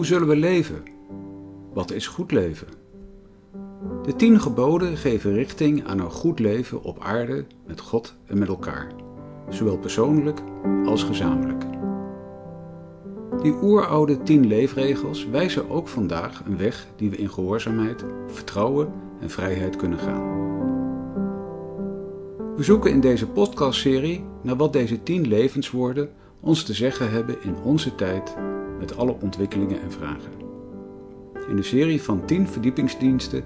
Hoe zullen we leven? Wat is goed leven? De tien geboden geven richting aan een goed leven op aarde met God en met elkaar, zowel persoonlijk als gezamenlijk. Die oeroude tien leefregels wijzen ook vandaag een weg die we in gehoorzaamheid, vertrouwen en vrijheid kunnen gaan. We zoeken in deze podcastserie naar wat deze tien levenswoorden ons te zeggen hebben in onze tijd met alle ontwikkelingen en vragen. In de serie van 10 verdiepingsdiensten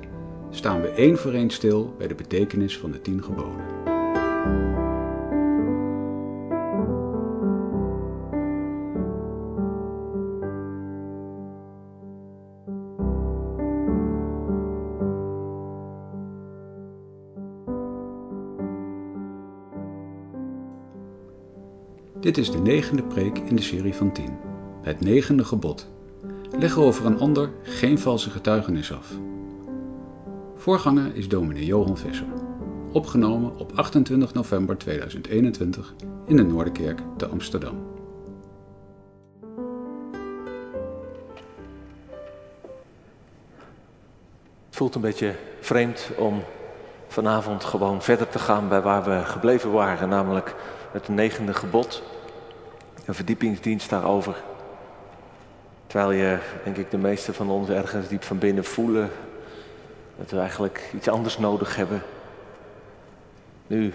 staan we één voor één stil bij de betekenis van de 10 geboden. Dit is de negende preek in de serie van 10 het negende gebod. Leg over een ander geen valse getuigenis af. Voorganger is dominee Johan Visser. Opgenomen op 28 november 2021 in de Noorderkerk te Amsterdam. Het voelt een beetje vreemd om vanavond gewoon verder te gaan bij waar we gebleven waren, namelijk het negende gebod. Een verdiepingsdienst daarover. Terwijl je, denk ik, de meeste van ons ergens diep van binnen voelen dat we eigenlijk iets anders nodig hebben. Nu,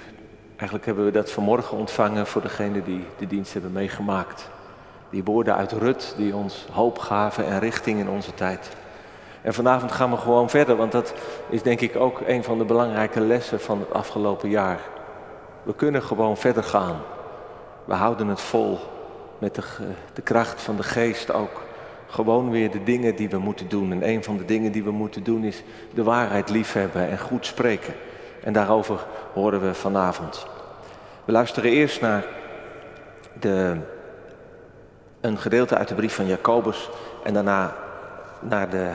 eigenlijk hebben we dat vanmorgen ontvangen voor degenen die de dienst hebben meegemaakt. Die woorden uit Rut die ons hoop gaven en richting in onze tijd. En vanavond gaan we gewoon verder, want dat is denk ik ook een van de belangrijke lessen van het afgelopen jaar. We kunnen gewoon verder gaan. We houden het vol met de, de kracht van de geest ook gewoon weer de dingen die we moeten doen. En een van de dingen die we moeten doen is de waarheid liefhebben en goed spreken. En daarover horen we vanavond. We luisteren eerst naar de, een gedeelte uit de brief van Jacobus en daarna naar de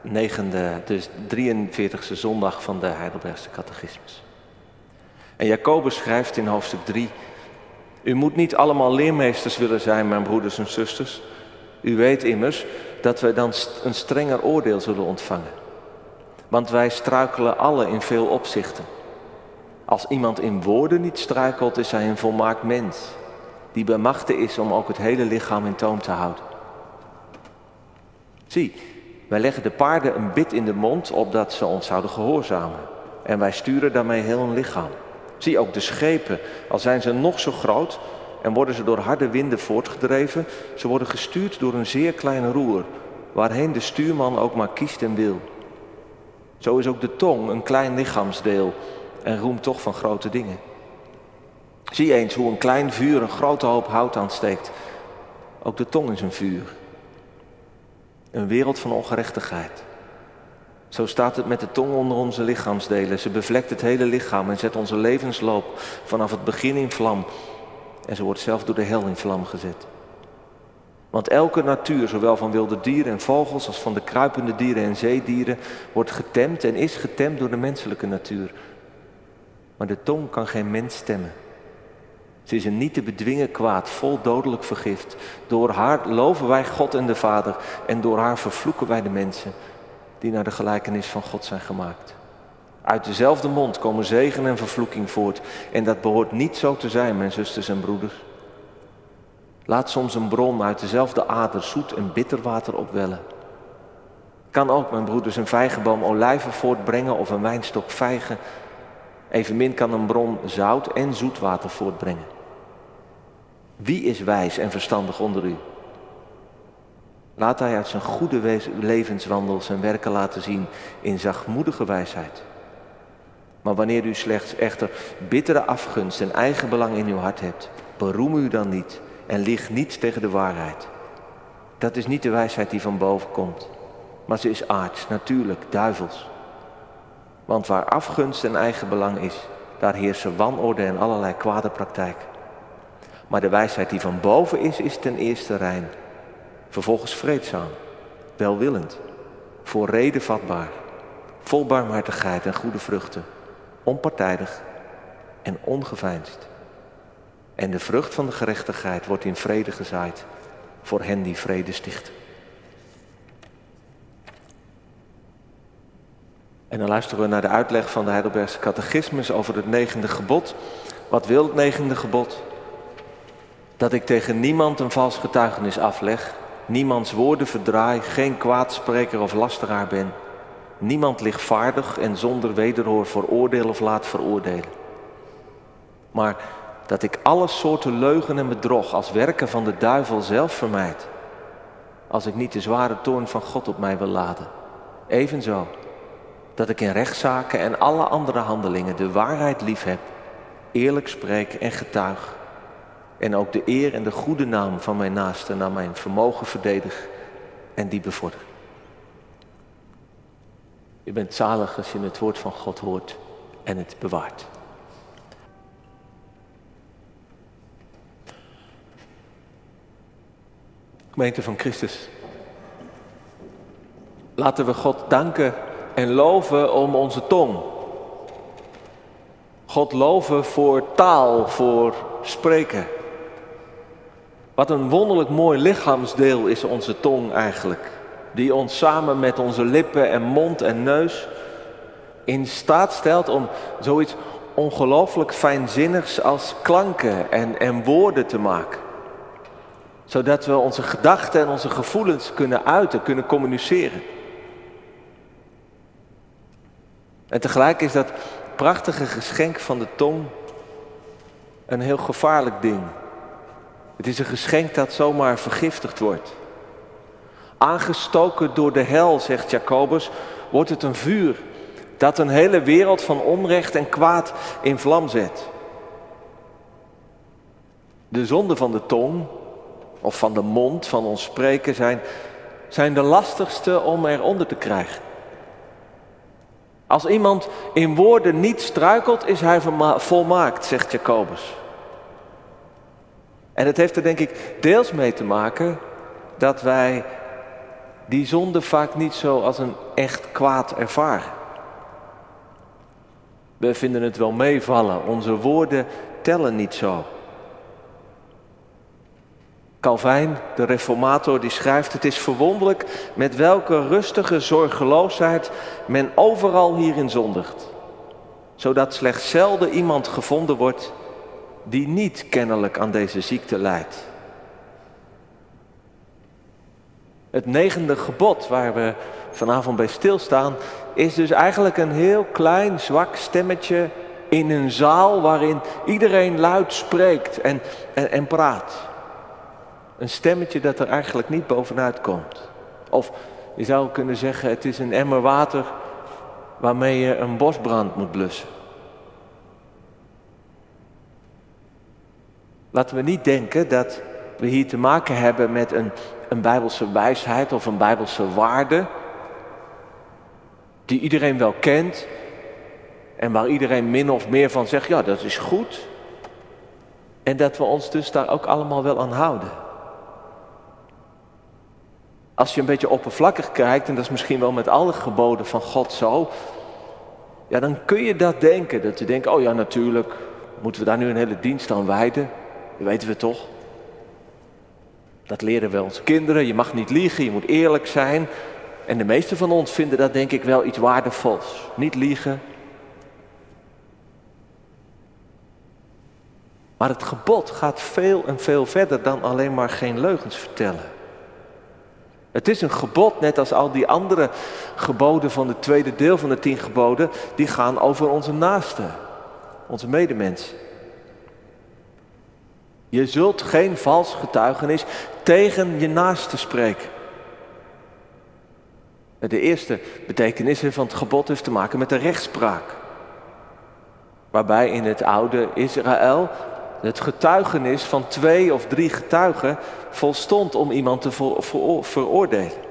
negende, dus 43e zondag van de Heidelbergse catechismus. En Jacobus schrijft in hoofdstuk 3, u moet niet allemaal leermeesters willen zijn, mijn broeders en zusters, u weet immers dat wij dan een strenger oordeel zullen ontvangen. Want wij struikelen alle in veel opzichten. Als iemand in woorden niet struikelt, is hij een volmaakt mens, die bij machten is om ook het hele lichaam in toom te houden. Zie, wij leggen de paarden een bit in de mond, opdat ze ons zouden gehoorzamen. En wij sturen daarmee heel een lichaam. Zie ook de schepen, al zijn ze nog zo groot, en worden ze door harde winden voortgedreven. Ze worden gestuurd door een zeer klein roer, waarheen de stuurman ook maar kiest en wil. Zo is ook de tong een klein lichaamsdeel en roemt toch van grote dingen. Zie eens hoe een klein vuur een grote hoop hout aansteekt. Ook de tong is een vuur. Een wereld van ongerechtigheid. Zo staat het met de tong onder onze lichaamsdelen. Ze bevlekt het hele lichaam en zet onze levensloop vanaf het begin in vlam en ze wordt zelf door de hel in vlam gezet. Want elke natuur, zowel van wilde dieren en vogels als van de kruipende dieren en zeedieren, wordt getemd en is getemd door de menselijke natuur. Maar de tong kan geen mens stemmen. Ze is een niet te bedwingen kwaad, vol dodelijk vergift. Door haar loven wij God en de Vader en door haar vervloeken wij de mensen die naar de gelijkenis van God zijn gemaakt. Uit dezelfde mond komen zegen en vervloeking voort. En dat behoort niet zo te zijn, mijn zusters en broeders. Laat soms een bron uit dezelfde ader zoet en bitter water opwellen. Kan ook, mijn broeders, een vijgenboom olijven voortbrengen of een wijnstok vijgen. Evenmin kan een bron zout en zoet water voortbrengen. Wie is wijs en verstandig onder u? Laat hij uit zijn goede levenswandel zijn werken laten zien in zachtmoedige wijsheid. Maar wanneer u slechts echter bittere afgunst en eigenbelang in uw hart hebt, beroem u dan niet en lieg niet tegen de waarheid. Dat is niet de wijsheid die van boven komt, maar ze is aards, natuurlijk, duivels. Want waar afgunst en eigenbelang is, daar heersen wanorde en allerlei kwade praktijk. Maar de wijsheid die van boven is, is ten eerste rein, vervolgens vreedzaam, welwillend, voor reden vatbaar, vol barmhartigheid en goede vruchten onpartijdig en ongeveinsd. En de vrucht van de gerechtigheid wordt in vrede gezaaid voor hen die vrede stichten. En dan luisteren we naar de uitleg van de Heidelbergse catechismus over het negende gebod. Wat wil het negende gebod? Dat ik tegen niemand een vals getuigenis afleg, niemands woorden verdraai, geen kwaadspreker of lasteraar ben niemand lichtvaardig en zonder wederhoor veroordeel of laat veroordelen. Maar dat ik alle soorten leugen en bedrog als werken van de duivel zelf vermijd, als ik niet de zware toorn van God op mij wil laden. Evenzo dat ik in rechtszaken en alle andere handelingen de waarheid lief heb, eerlijk spreek en getuig. En ook de eer en de goede naam van mijn naaste naar mijn vermogen verdedig en die bevorder. Je bent zalig als je het woord van God hoort en het bewaart. Gemeente van Christus. Laten we God danken en loven om onze tong. God loven voor taal, voor spreken. Wat een wonderlijk mooi lichaamsdeel is onze tong eigenlijk. Die ons samen met onze lippen en mond en neus in staat stelt om zoiets ongelooflijk fijnzinnigs als klanken en, en woorden te maken. Zodat we onze gedachten en onze gevoelens kunnen uiten, kunnen communiceren. En tegelijk is dat prachtige geschenk van de tong een heel gevaarlijk ding. Het is een geschenk dat zomaar vergiftigd wordt. Aangestoken door de hel, zegt Jacobus, wordt het een vuur dat een hele wereld van onrecht en kwaad in vlam zet. De zonden van de tong, of van de mond, van ons spreken, zijn, zijn de lastigste om eronder te krijgen. Als iemand in woorden niet struikelt, is hij volmaakt, zegt Jacobus. En het heeft er denk ik deels mee te maken dat wij die zonde vaak niet zo als een echt kwaad ervaren. We vinden het wel meevallen, onze woorden tellen niet zo. Calvijn, de reformator, die schrijft: Het is verwonderlijk met welke rustige zorgeloosheid men overal hierin zondigt, zodat slechts zelden iemand gevonden wordt die niet kennelijk aan deze ziekte lijdt. Het negende gebod waar we vanavond bij stilstaan, is dus eigenlijk een heel klein, zwak stemmetje in een zaal waarin iedereen luid spreekt en, en, en praat. Een stemmetje dat er eigenlijk niet bovenuit komt. Of je zou kunnen zeggen, het is een emmer water waarmee je een bosbrand moet blussen. Laten we niet denken dat we hier te maken hebben met een, een bijbelse wijsheid of een bijbelse waarde. Die iedereen wel kent. En waar iedereen min of meer van zegt, ja dat is goed. En dat we ons dus daar ook allemaal wel aan houden. Als je een beetje oppervlakkig kijkt, en dat is misschien wel met alle geboden van God zo, ja, dan kun je dat denken. Dat je denkt, oh ja, natuurlijk, moeten we daar nu een hele dienst aan wijden? Dat weten we toch. Dat leren we onze kinderen. Je mag niet liegen, je moet eerlijk zijn. En de meeste van ons vinden dat denk ik wel iets waardevols. Niet liegen. Maar het gebod gaat veel en veel verder dan alleen maar geen leugens vertellen. Het is een gebod, net als al die andere geboden van het tweede deel van de tien geboden, die gaan over onze naasten, onze medemens. Je zult geen vals getuigenis tegen je naaste spreken. De eerste betekenis van het gebod heeft te maken met de rechtspraak. Waarbij in het oude Israël het getuigenis van twee of drie getuigen volstond om iemand te veroordelen.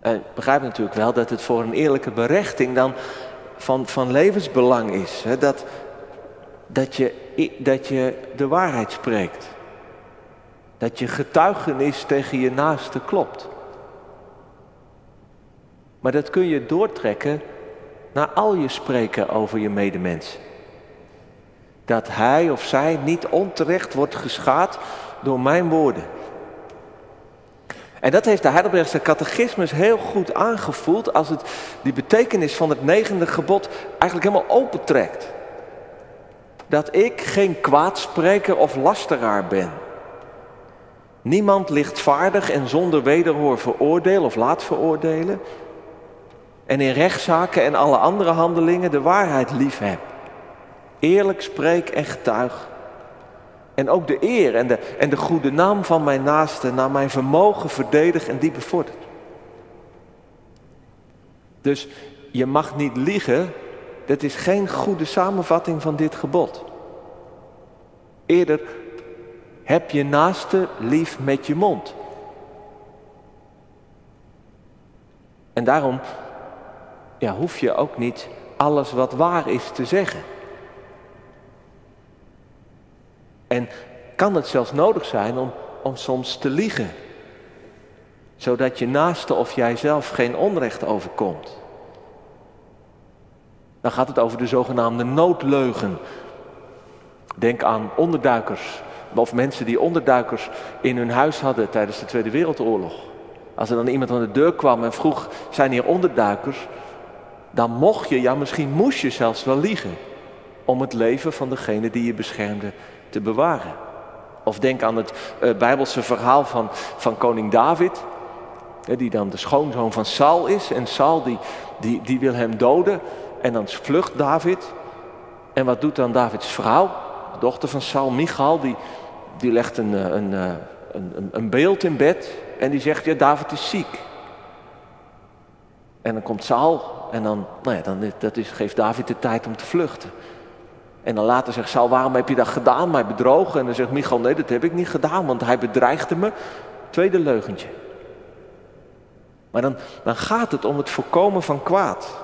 En begrijp natuurlijk wel dat het voor een eerlijke berechting dan van, van levensbelang is. Hè? Dat, dat, je, dat je de waarheid spreekt. Dat je getuigenis tegen je naaste klopt. Maar dat kun je doortrekken naar al je spreken over je medemens dat hij of zij niet onterecht wordt geschaad door mijn woorden. En dat heeft de Heidelbergse catechismus heel goed aangevoeld als het die betekenis van het negende gebod eigenlijk helemaal opentrekt. Dat ik geen kwaadspreker of lasteraar ben. Niemand lichtvaardig en zonder wederhoor veroordeel of laat veroordelen. En in rechtszaken en alle andere handelingen de waarheid lief heb. Eerlijk spreek en getuig. En ook de eer en de, en de goede naam van mijn naaste naar mijn vermogen verdedig en die bevordert. Dus je mag niet liegen, dat is geen goede samenvatting van dit gebod. Eerder heb je naaste lief met je mond. En daarom ja, hoef je ook niet alles wat waar is te zeggen. En kan het zelfs nodig zijn om, om soms te liegen. Zodat je naaste of jijzelf geen onrecht overkomt. Dan gaat het over de zogenaamde noodleugen. Denk aan onderduikers of mensen die onderduikers in hun huis hadden tijdens de Tweede Wereldoorlog. Als er dan iemand aan de deur kwam en vroeg, zijn hier onderduikers? Dan mocht je, ja misschien moest je zelfs wel liegen. Om het leven van degene die je beschermde te bewaren. Of denk aan het uh, Bijbelse verhaal van, van koning David. die dan de schoonzoon van Saul is. En Saul die, die, die wil hem doden. En dan vlucht David. En wat doet dan Davids vrouw? De dochter van Saul, Michal, die, die legt een, eh, eh, een, een, een beeld in bed. En die zegt, ja David is ziek. En dan komt Saul en dan, nou ja, dan dat is, geeft David de tijd om te vluchten. En dan later zegt Saul, waarom heb je dat gedaan, mij bedrogen? En dan zegt Michal, nee, dat heb ik niet gedaan, want hij bedreigde me. Tweede leugentje. Maar dan, dan gaat het om het voorkomen van kwaad.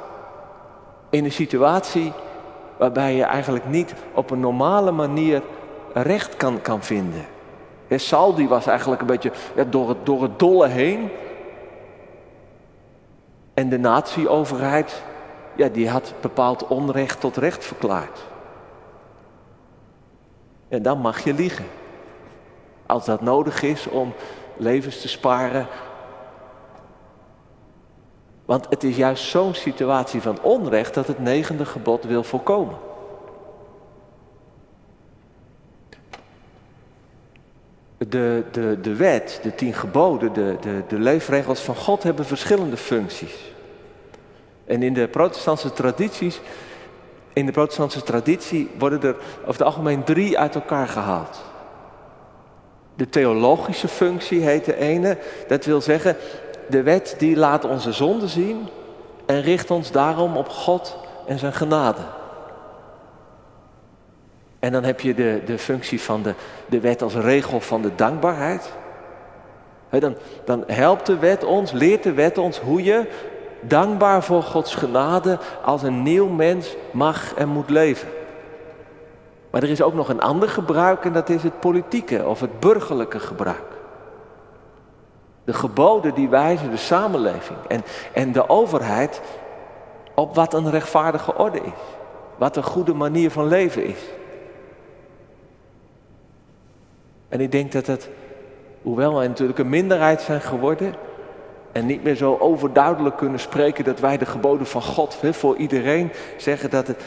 In een situatie waarbij je eigenlijk niet op een normale manier recht kan, kan vinden. En Saul die was eigenlijk een beetje door, het, door het dolle heen. En de natieoverheid, ja, die had bepaald onrecht tot recht verklaard. En dan mag je liegen. Als dat nodig is om levens te sparen. Want het is juist zo'n situatie van onrecht dat het negende gebod wil voorkomen. De, de, de wet, de tien geboden, de, de, de leefregels van God hebben verschillende functies. En in de protestantse tradities in de protestantse traditie worden er over het algemeen drie uit elkaar gehaald. De theologische functie heet de ene. Dat wil zeggen, de wet die laat onze zonde zien en richt ons daarom op God en zijn genade. En dan heb je de, de functie van de, de wet als regel van de dankbaarheid. dan, dan helpt de wet ons, leert de wet ons hoe je dankbaar voor Gods genade als een nieuw mens mag en moet leven. Maar er is ook nog een ander gebruik en dat is het politieke of het burgerlijke gebruik. De geboden die wijzen de samenleving en, en de overheid op wat een rechtvaardige orde is. Wat een goede manier van leven is. En ik denk dat het, hoewel wij natuurlijk een minderheid zijn geworden, en niet meer zo overduidelijk kunnen spreken dat wij de geboden van God voor iedereen zeggen dat, het,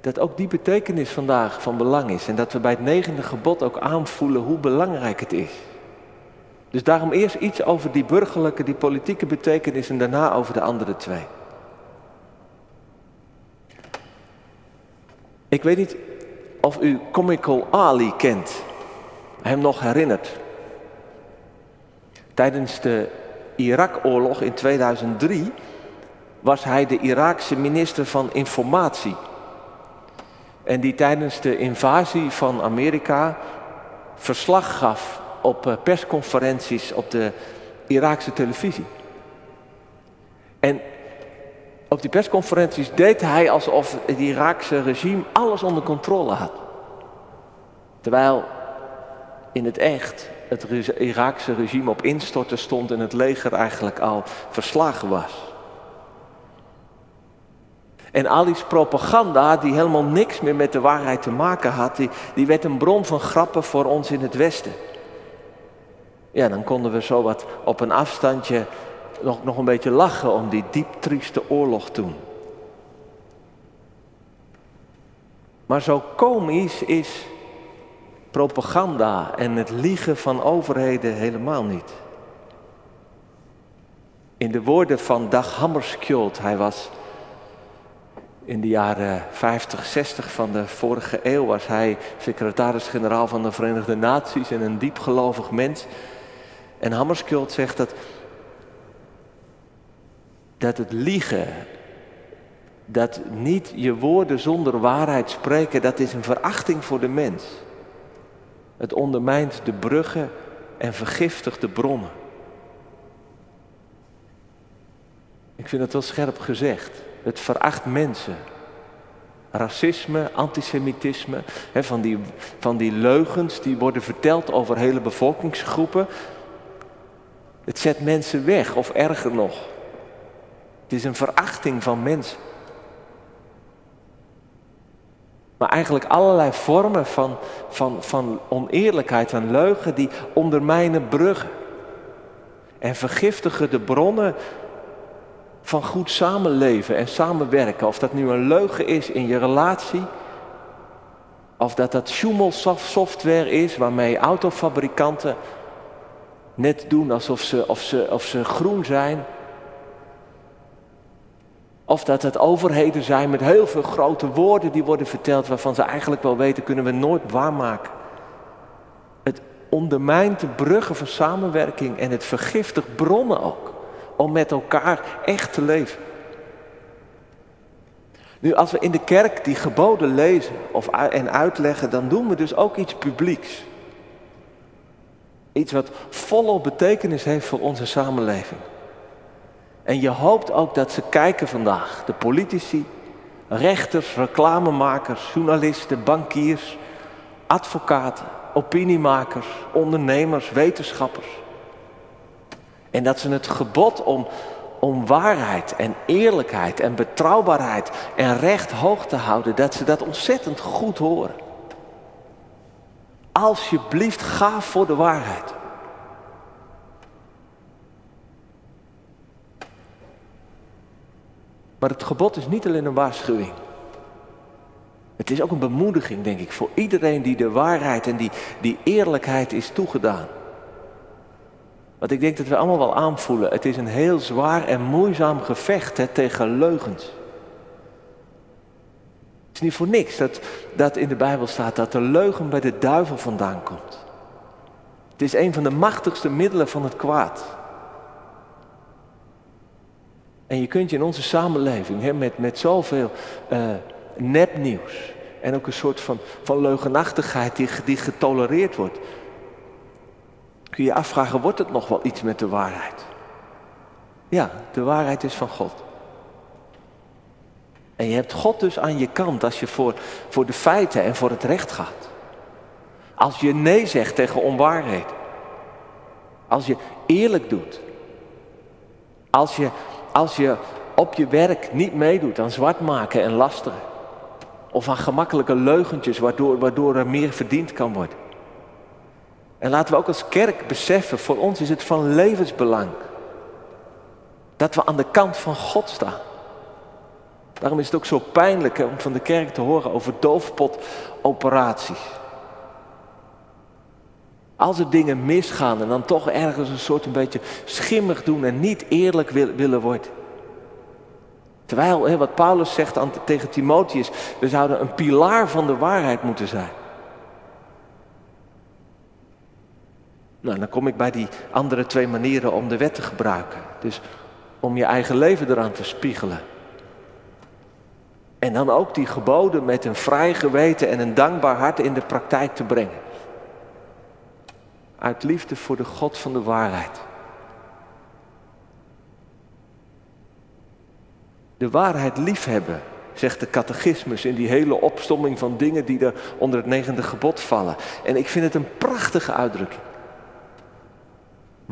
dat ook die betekenis vandaag van belang is. En dat we bij het negende gebod ook aanvoelen hoe belangrijk het is. Dus daarom eerst iets over die burgerlijke, die politieke betekenis en daarna over de andere twee. Ik weet niet of u Comical Ali kent, hem nog herinnert. Tijdens de Irak-oorlog in 2003 was hij de Iraakse minister van Informatie. En die tijdens de invasie van Amerika verslag gaf op eh, persconferenties op de Iraakse televisie. En op die persconferenties deed hij alsof het Iraakse regime alles onder controle had. Terwijl in het echt het Iraakse regime op instorten stond en het leger eigenlijk al verslagen was. En Ali's propaganda, die helemaal niks meer met de waarheid te maken had, die, werd een bron van grappen voor ons in het Westen. Ja, dan konden we zo wat op een afstandje nog, nog een beetje lachen om die diep trieste oorlog toen. Maar zo komisch is propaganda en het liegen van overheden helemaal niet. In de woorden van Dag Hammarskjöld, hij was in de jaren 50, 60 van de vorige eeuw, was hij secretaris-generaal van de Verenigde Naties en een diepgelovig mens. En Hammarskjöld zegt dat, dat het liegen, dat niet je woorden zonder waarheid spreken, dat is een verachting voor de mens. Het ondermijnt de bruggen en vergiftigt de bronnen. Ik vind het wel scherp gezegd. Het veracht mensen. Racisme, antisemitisme, hè, van, die, van die leugens die worden verteld over hele bevolkingsgroepen. Het zet mensen weg, of erger nog. Het is een verachting van mensen. Maar eigenlijk allerlei vormen van, van, van oneerlijkheid en leugen die ondermijnen bruggen. En vergiftigen de bronnen van goed samenleven en samenwerken. Of dat nu een leugen is in je relatie. Of dat dat software is waarmee autofabrikanten net doen alsof ze, of ze, of ze groen zijn. Of dat het overheden zijn met heel veel grote woorden die worden verteld waarvan ze eigenlijk wel weten kunnen we nooit waarmaken. Het ondermijnt de bruggen van samenwerking en het vergiftigt bronnen ook om met elkaar echt te leven. Nu, als we in de kerk die geboden lezen of, en uitleggen, dan doen we dus ook iets publieks. Iets wat volop betekenis heeft voor onze samenleving. En je hoopt ook dat ze kijken vandaag, de politici, rechters, reclamemakers, journalisten, bankiers, advocaten, opiniemakers, ondernemers, wetenschappers. En dat ze het gebod om, om waarheid en eerlijkheid en betrouwbaarheid en recht hoog te houden, dat ze dat ontzettend goed horen. Alsjeblieft, ga voor de waarheid. Maar het gebod is niet alleen een waarschuwing. Het is ook een bemoediging, denk ik, voor iedereen die de waarheid en die, die eerlijkheid is toegedaan. Want ik denk dat we allemaal wel aanvoelen. Het is een heel zwaar en moeizaam gevecht hè, tegen leugens. Het is niet voor niks dat, dat in de Bijbel staat dat de leugen bij de duivel vandaan komt. Het is een van de machtigste middelen van het kwaad. En je kunt je in onze samenleving hè, met, met zoveel uh, nepnieuws en ook een soort van, van leugenachtigheid die, die getolereerd wordt, kun je afvragen, wordt het nog wel iets met de waarheid? Ja, de waarheid is van God. En je hebt God dus aan je kant als je voor, voor de feiten en voor het recht gaat. Als je nee zegt tegen onwaarheid. Als je eerlijk doet. Als je, als je op je werk niet meedoet aan zwart maken en lasteren. Of aan gemakkelijke leugentjes waardoor, waardoor er meer verdiend kan worden. En laten we ook als kerk beseffen, voor ons is het van levensbelang dat we aan de kant van God staan. Daarom is het ook zo pijnlijk om van de kerk te horen over doofpotoperaties. Als er dingen misgaan en dan toch ergens een soort een beetje schimmig doen en niet eerlijk willen worden. Terwijl, wat Paulus zegt tegen Timotheus, we zouden een pilaar van de waarheid moeten zijn. Nou, dan kom ik bij die andere twee manieren om de wet te gebruiken. Dus om je eigen leven eraan te spiegelen. En dan ook die geboden met een vrij geweten en een dankbaar hart in de praktijk te brengen. Uit liefde voor de God van de waarheid. De waarheid liefhebben, zegt de catechismus in die hele opstomming van dingen die er onder het negende gebod vallen. En ik vind het een prachtige uitdrukking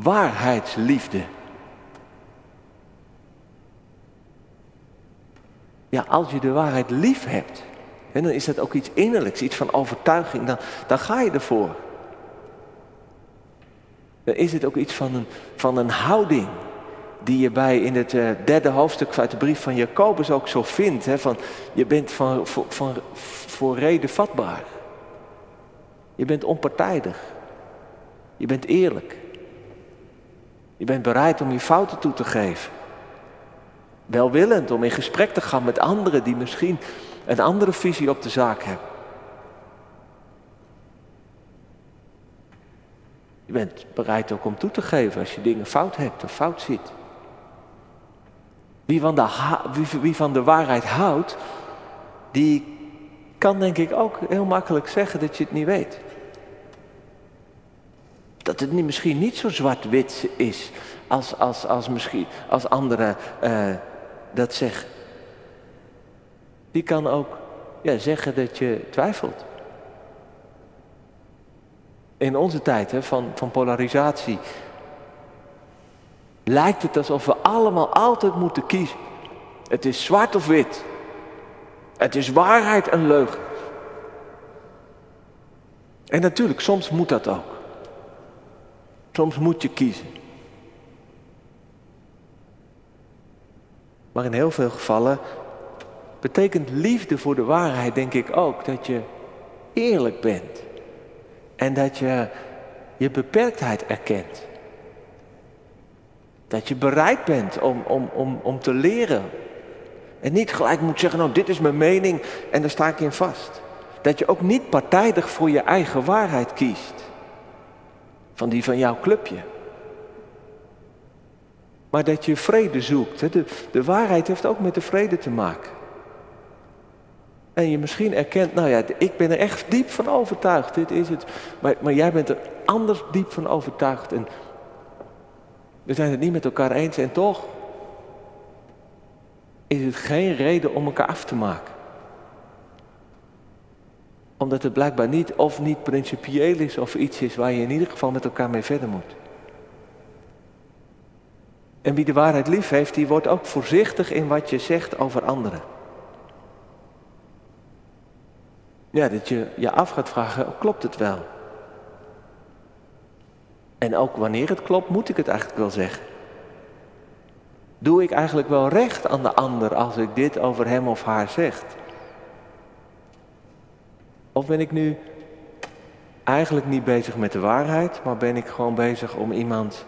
waarheidsliefde. Ja, als je de waarheid lief hebt, dan is dat ook iets innerlijks, iets van overtuiging, dan, dan ga je ervoor. Dan is het ook iets van een, van een houding die je bij in het uh, derde hoofdstuk uit de brief van Jacobus ook zo vindt. Hè, van, je bent van, van, voor reden vatbaar. Je bent onpartijdig. Je bent eerlijk. Je bent bereid om je fouten toe te geven. Welwillend om in gesprek te gaan met anderen die misschien een andere visie op de zaak hebben. Je bent bereid ook om toe te geven als je dingen fout hebt of fout ziet. Wie van de, wie, wie van de waarheid houdt, die kan denk ik ook heel makkelijk zeggen dat je het niet weet. Dat het misschien niet zo zwart-wit is als, als, als, misschien, als anderen uh, dat zeggen. Die kan ook ja, zeggen dat je twijfelt. In onze tijd hè, van, van polarisatie lijkt het alsof we allemaal altijd moeten kiezen. Het is zwart of wit. Het is waarheid en leugen. En natuurlijk, soms moet dat ook. Soms moet je kiezen. Maar in heel veel gevallen betekent liefde voor de waarheid, denk ik ook, dat je eerlijk bent. En dat je je beperktheid erkent. Dat je bereid bent om, om, om, om te leren. En niet gelijk moet zeggen, nou dit is mijn mening en daar sta ik in vast. Dat je ook niet partijdig voor je eigen waarheid kiest. Van die van jouw clubje. Maar dat je vrede zoekt. De, de waarheid heeft ook met de vrede te maken. En je misschien erkent, nou ja, ik ben er echt diep van overtuigd, dit is het. Maar, maar jij bent er anders diep van overtuigd. En we zijn het niet met elkaar eens en toch is het geen reden om elkaar af te maken. Omdat het blijkbaar niet of niet principieel is of iets is waar je in ieder geval met elkaar mee verder moet. En wie de waarheid lief heeft, die wordt ook voorzichtig in wat je zegt over anderen. Ja, dat je je af gaat vragen, klopt het wel? En ook wanneer het klopt, moet ik het eigenlijk wel zeggen. Doe ik eigenlijk wel recht aan de ander als ik dit over hem of haar zeg? Of ben ik nu eigenlijk niet bezig met de waarheid, maar ben ik gewoon bezig om iemand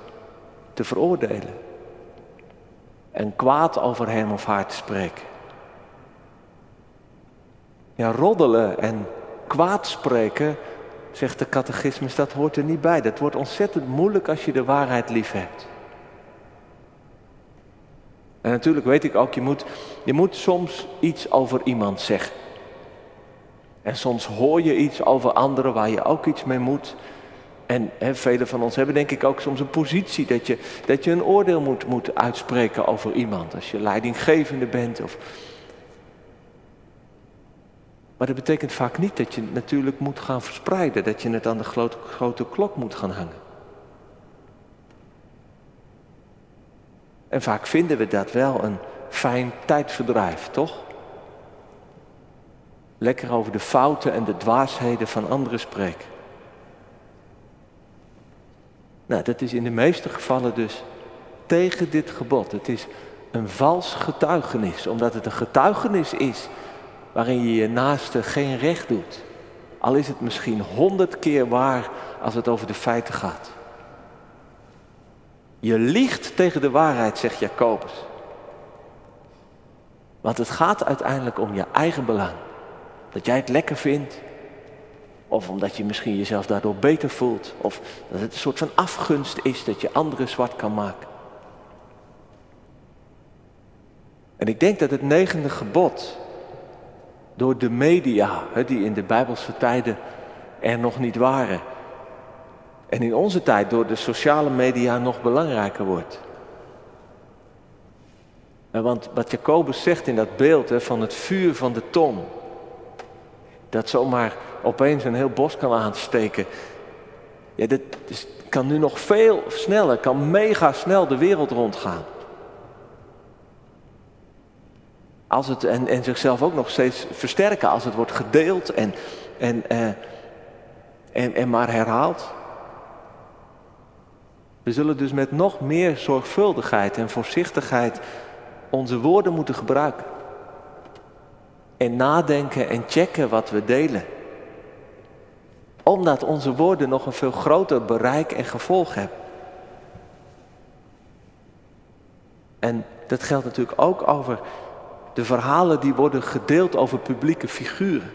te veroordelen? En kwaad over hem of haar te spreken? Ja, roddelen en kwaad spreken, zegt de catechismus, dat hoort er niet bij. Dat wordt ontzettend moeilijk als je de waarheid lief hebt. En natuurlijk weet ik ook, je moet, je moet soms iets over iemand zeggen. En soms hoor je iets over anderen waar je ook iets mee moet. En velen van ons hebben denk ik ook soms een positie dat je, dat je een oordeel moet, moet uitspreken over iemand. Als je leidinggevende bent of maar dat betekent vaak niet dat je het natuurlijk moet gaan verspreiden, dat je het aan de grote, grote klok moet gaan hangen. En vaak vinden we dat wel een fijn tijdverdrijf, toch? Lekker over de fouten en de dwaasheden van anderen spreken. Nou, dat is in de meeste gevallen dus tegen dit gebod. Het is een vals getuigenis, omdat het een getuigenis is waarin je je naaste geen recht doet. Al is het misschien honderd keer waar als het over de feiten gaat. Je liegt tegen de waarheid, zegt Jacobus. Want het gaat uiteindelijk om je eigen belang. Dat jij het lekker vindt. Of omdat je misschien jezelf daardoor beter voelt. Of dat het een soort van afgunst is dat je anderen zwart kan maken. En ik denk dat het negende gebod door de media, die in de Bijbelse tijden er nog niet waren. En in onze tijd door de sociale media nog belangrijker wordt. Want wat Jacobus zegt in dat beeld van het vuur van de ton, dat zomaar opeens een heel bos kan aansteken. Ja, dat kan nu nog veel sneller, kan mega snel de wereld rondgaan. Als het, en, en zichzelf ook nog steeds versterken als het wordt gedeeld en, en, eh, en, en maar herhaald. We zullen dus met nog meer zorgvuldigheid en voorzichtigheid onze woorden moeten gebruiken. En nadenken en checken wat we delen. Omdat onze woorden nog een veel groter bereik en gevolg hebben. En dat geldt natuurlijk ook over de verhalen die worden gedeeld over publieke figuren.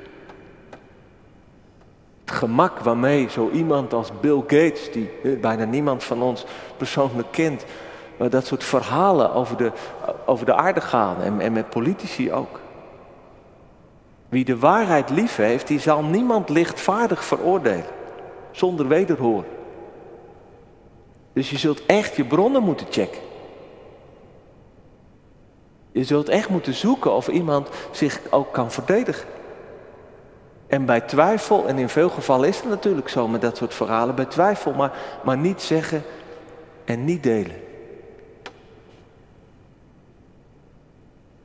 Het gemak waarmee zo iemand als Bill Gates, die bijna niemand van ons persoonlijk kent, dat soort verhalen over de, over de aarde gaan en, en met politici ook. Wie de waarheid lief heeft, die zal niemand lichtvaardig veroordelen, zonder wederhoor. Dus je zult echt je bronnen moeten checken. Je zult echt moeten zoeken of iemand zich ook kan verdedigen. En bij twijfel, en in veel gevallen is het natuurlijk zo met dat soort verhalen, bij twijfel, maar, maar niet zeggen en niet delen.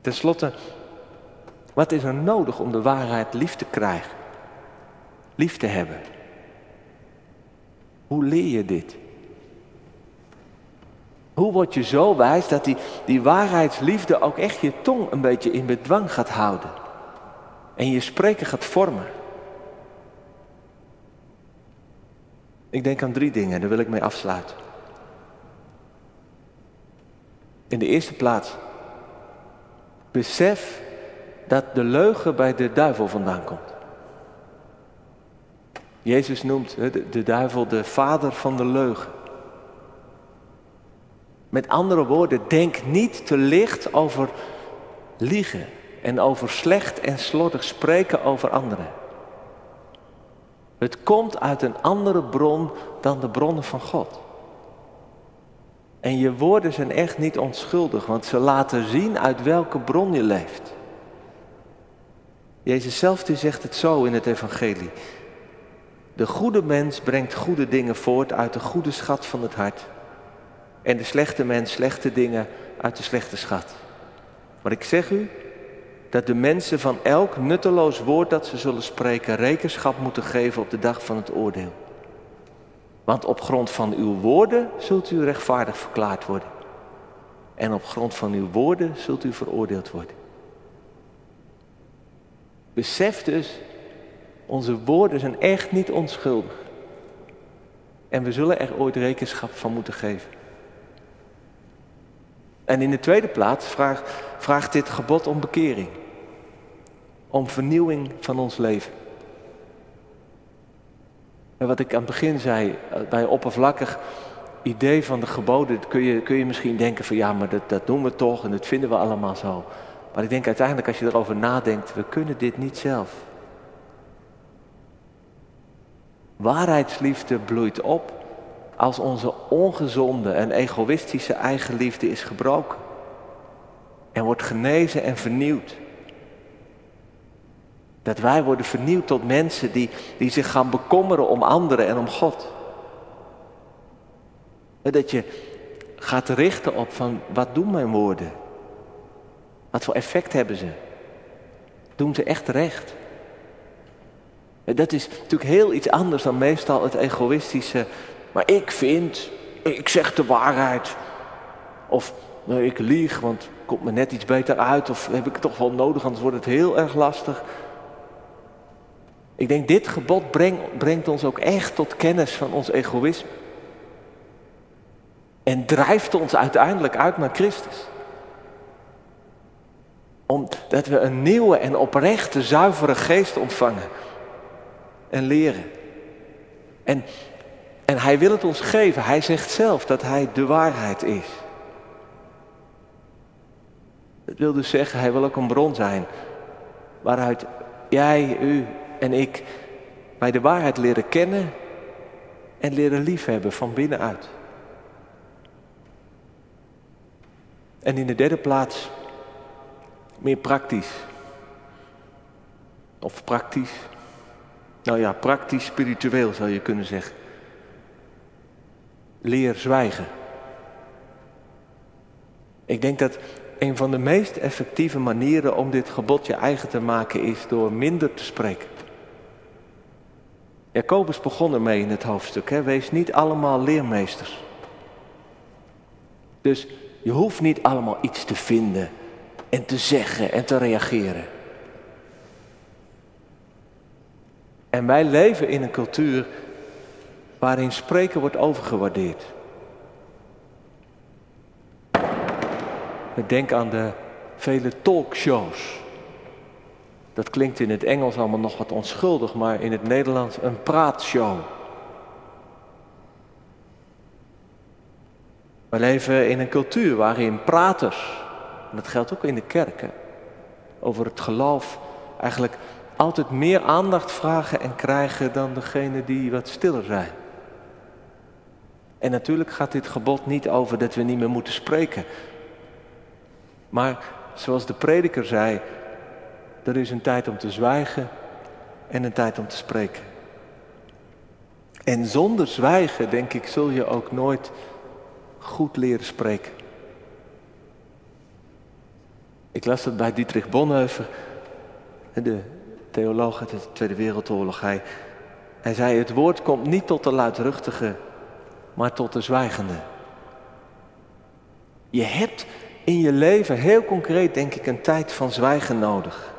Ten slotte, wat is er nodig om de waarheid lief te krijgen? Lief te hebben? Hoe leer je dit? Hoe word je zo wijs dat die, die waarheidsliefde ook echt je tong een beetje in bedwang gaat houden? En je spreken gaat vormen? Ik denk aan drie dingen, daar wil ik mee afsluiten. In de eerste plaats, besef dat de leugen bij de duivel vandaan komt. Jezus noemt de, de duivel de vader van de leugen. Met andere woorden, denk niet te licht over liegen en over slecht en slordig spreken over anderen. Het komt uit een andere bron dan de bronnen van God. En je woorden zijn echt niet onschuldig, want ze laten zien uit welke bron je leeft. Jezus zelf die zegt het zo in het evangelie. De goede mens brengt goede dingen voort uit de goede schat van het hart. En de slechte mens slechte dingen uit de slechte schat. Maar ik zeg u dat de mensen van elk nutteloos woord dat ze zullen spreken rekenschap moeten geven op de dag van het oordeel. Want op grond van uw woorden zult u rechtvaardig verklaard worden. En op grond van uw woorden zult u veroordeeld worden. Besef dus, onze woorden zijn echt niet onschuldig. En we zullen er ooit rekenschap van moeten geven. En in de tweede plaats vraagt, dit gebod om bekering. Om vernieuwing van ons leven. En wat ik aan het begin zei, eh, bij oppervlakkig idee van de geboden, kun je, kun je misschien denken van ja, maar dat, dat doen we toch en dat vinden we allemaal zo. Maar ik denk uiteindelijk als je erover nadenkt, we kunnen dit niet zelf. Waarheidsliefde bloeit op als onze ongezonde en egoïstische eigenliefde is gebroken. En wordt genezen en vernieuwd. Dat wij worden vernieuwd tot mensen die, die zich gaan bekommeren om anderen en om God. Dat je gaat richten op van wat doen mijn woorden? Wat voor effect hebben ze? Doen ze echt recht? Dat is natuurlijk heel iets anders dan meestal het egoïstische. Maar ik vind, ik zeg de waarheid. Of nou, ik lieg, want komt me net iets beter uit. Of heb ik toch wel nodig, anders wordt het heel erg lastig. Ik denk, dit gebod brengt, brengt ons ook echt tot kennis van ons egoïsme. En drijft ons uiteindelijk uit naar Christus. Omdat we een nieuwe en oprechte, zuivere geest ontvangen. En leren. En, en hij wil het ons geven. Hij zegt zelf dat hij de waarheid is. Dat wil dus zeggen, hij wil ook een bron zijn. Waaruit jij, u en ik bij de waarheid leren kennen en leren liefhebben van binnenuit. En in de derde plaats meer praktisch. Of praktisch. Nou ja, praktisch spiritueel zou je kunnen zeggen. Leer zwijgen. Ik denk dat een van de meest effectieve manieren om dit gebod je eigen te maken is door minder te spreken. Jacobus begon ermee in het hoofdstuk. Hè? Wees niet allemaal leermeesters. Dus je hoeft niet allemaal iets te vinden en te zeggen en te reageren. En wij leven in een cultuur waarin spreken wordt overgewaardeerd. We denken aan de vele talkshows. Dat klinkt in het Engels allemaal nog wat onschuldig, maar in het Nederlands een praatshow. We leven in een cultuur waarin praters, en dat geldt ook in de kerken, over het geloof eigenlijk altijd meer aandacht vragen en krijgen dan degene die wat stiller zijn. En natuurlijk gaat dit gebod niet over dat we niet meer moeten spreken. Maar zoals de prediker zei, er is een tijd om te zwijgen en een tijd om te spreken. En zonder zwijgen, denk ik, zul je ook nooit goed leren spreken. Ik las het bij Dietrich Bonhoeffer, de theoloog uit de Tweede Wereldoorlog. Hij, hij zei, het woord komt niet tot de luidruchtige, maar tot de zwijgende. Je hebt in je leven heel concreet, denk ik, een tijd van zwijgen nodig.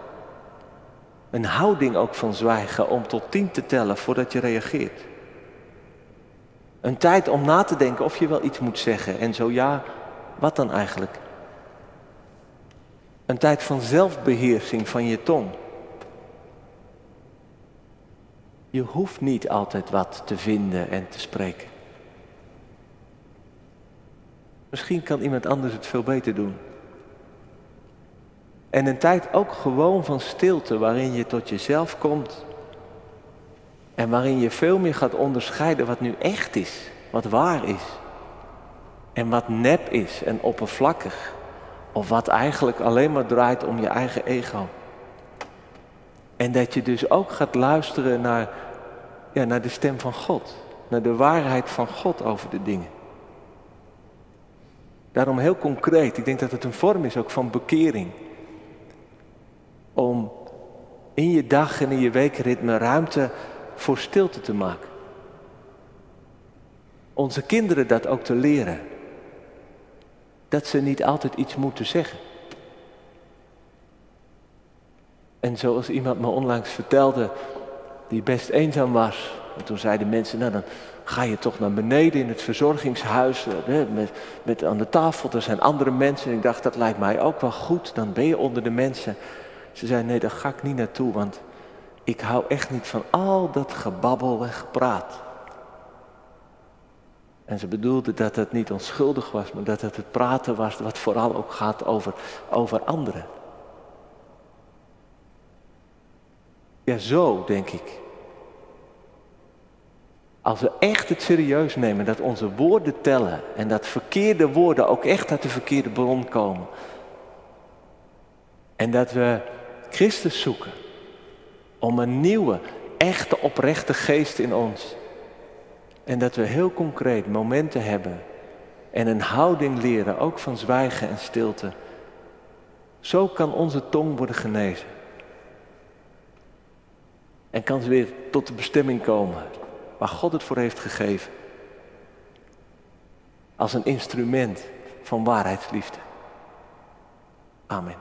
Een houding ook van zwijgen om tot tien te tellen voordat je reageert. Een tijd om na te denken of je wel iets moet zeggen en zo ja, wat dan eigenlijk? Een tijd van zelfbeheersing van je tong. Je hoeft niet altijd wat te vinden en te spreken. Misschien kan iemand anders het veel beter doen. En een tijd ook gewoon van stilte waarin je tot jezelf komt. En waarin je veel meer gaat onderscheiden wat nu echt is, wat waar is. En wat nep is en oppervlakkig. Of wat eigenlijk alleen maar draait om je eigen ego. En dat je dus ook gaat luisteren naar, ja, naar de stem van God. Naar de waarheid van God over de dingen. Daarom heel concreet, ik denk dat het een vorm is ook van bekering. Om in je dag en in je weekritme ruimte voor stilte te maken. Onze kinderen dat ook te leren. Dat ze niet altijd iets moeten zeggen. En zoals iemand me onlangs vertelde, die best eenzaam was. En toen zeiden mensen, nou dan ga je toch naar beneden in het verzorgingshuis. Hè, met, met aan de tafel, er zijn andere mensen. En ik dacht, dat lijkt mij ook wel goed. Dan ben je onder de mensen. Ze zei, nee, daar ga ik niet naartoe, want ik hou echt niet van al dat gebabbel en gepraat. En ze bedoelde dat het niet onschuldig was, maar dat het het praten was wat vooral ook gaat over, over anderen. Ja, zo denk ik. Als we echt het serieus nemen dat onze woorden tellen en dat verkeerde woorden ook echt uit de verkeerde bron komen. En dat we Christus zoeken om een nieuwe, echte, oprechte geest in ons. En dat we heel concreet momenten hebben en een houding leren, ook van zwijgen en stilte. Zo kan onze tong worden genezen. En kan ze weer tot de bestemming komen waar God het voor heeft gegeven. Als een instrument van waarheidsliefde. Amen.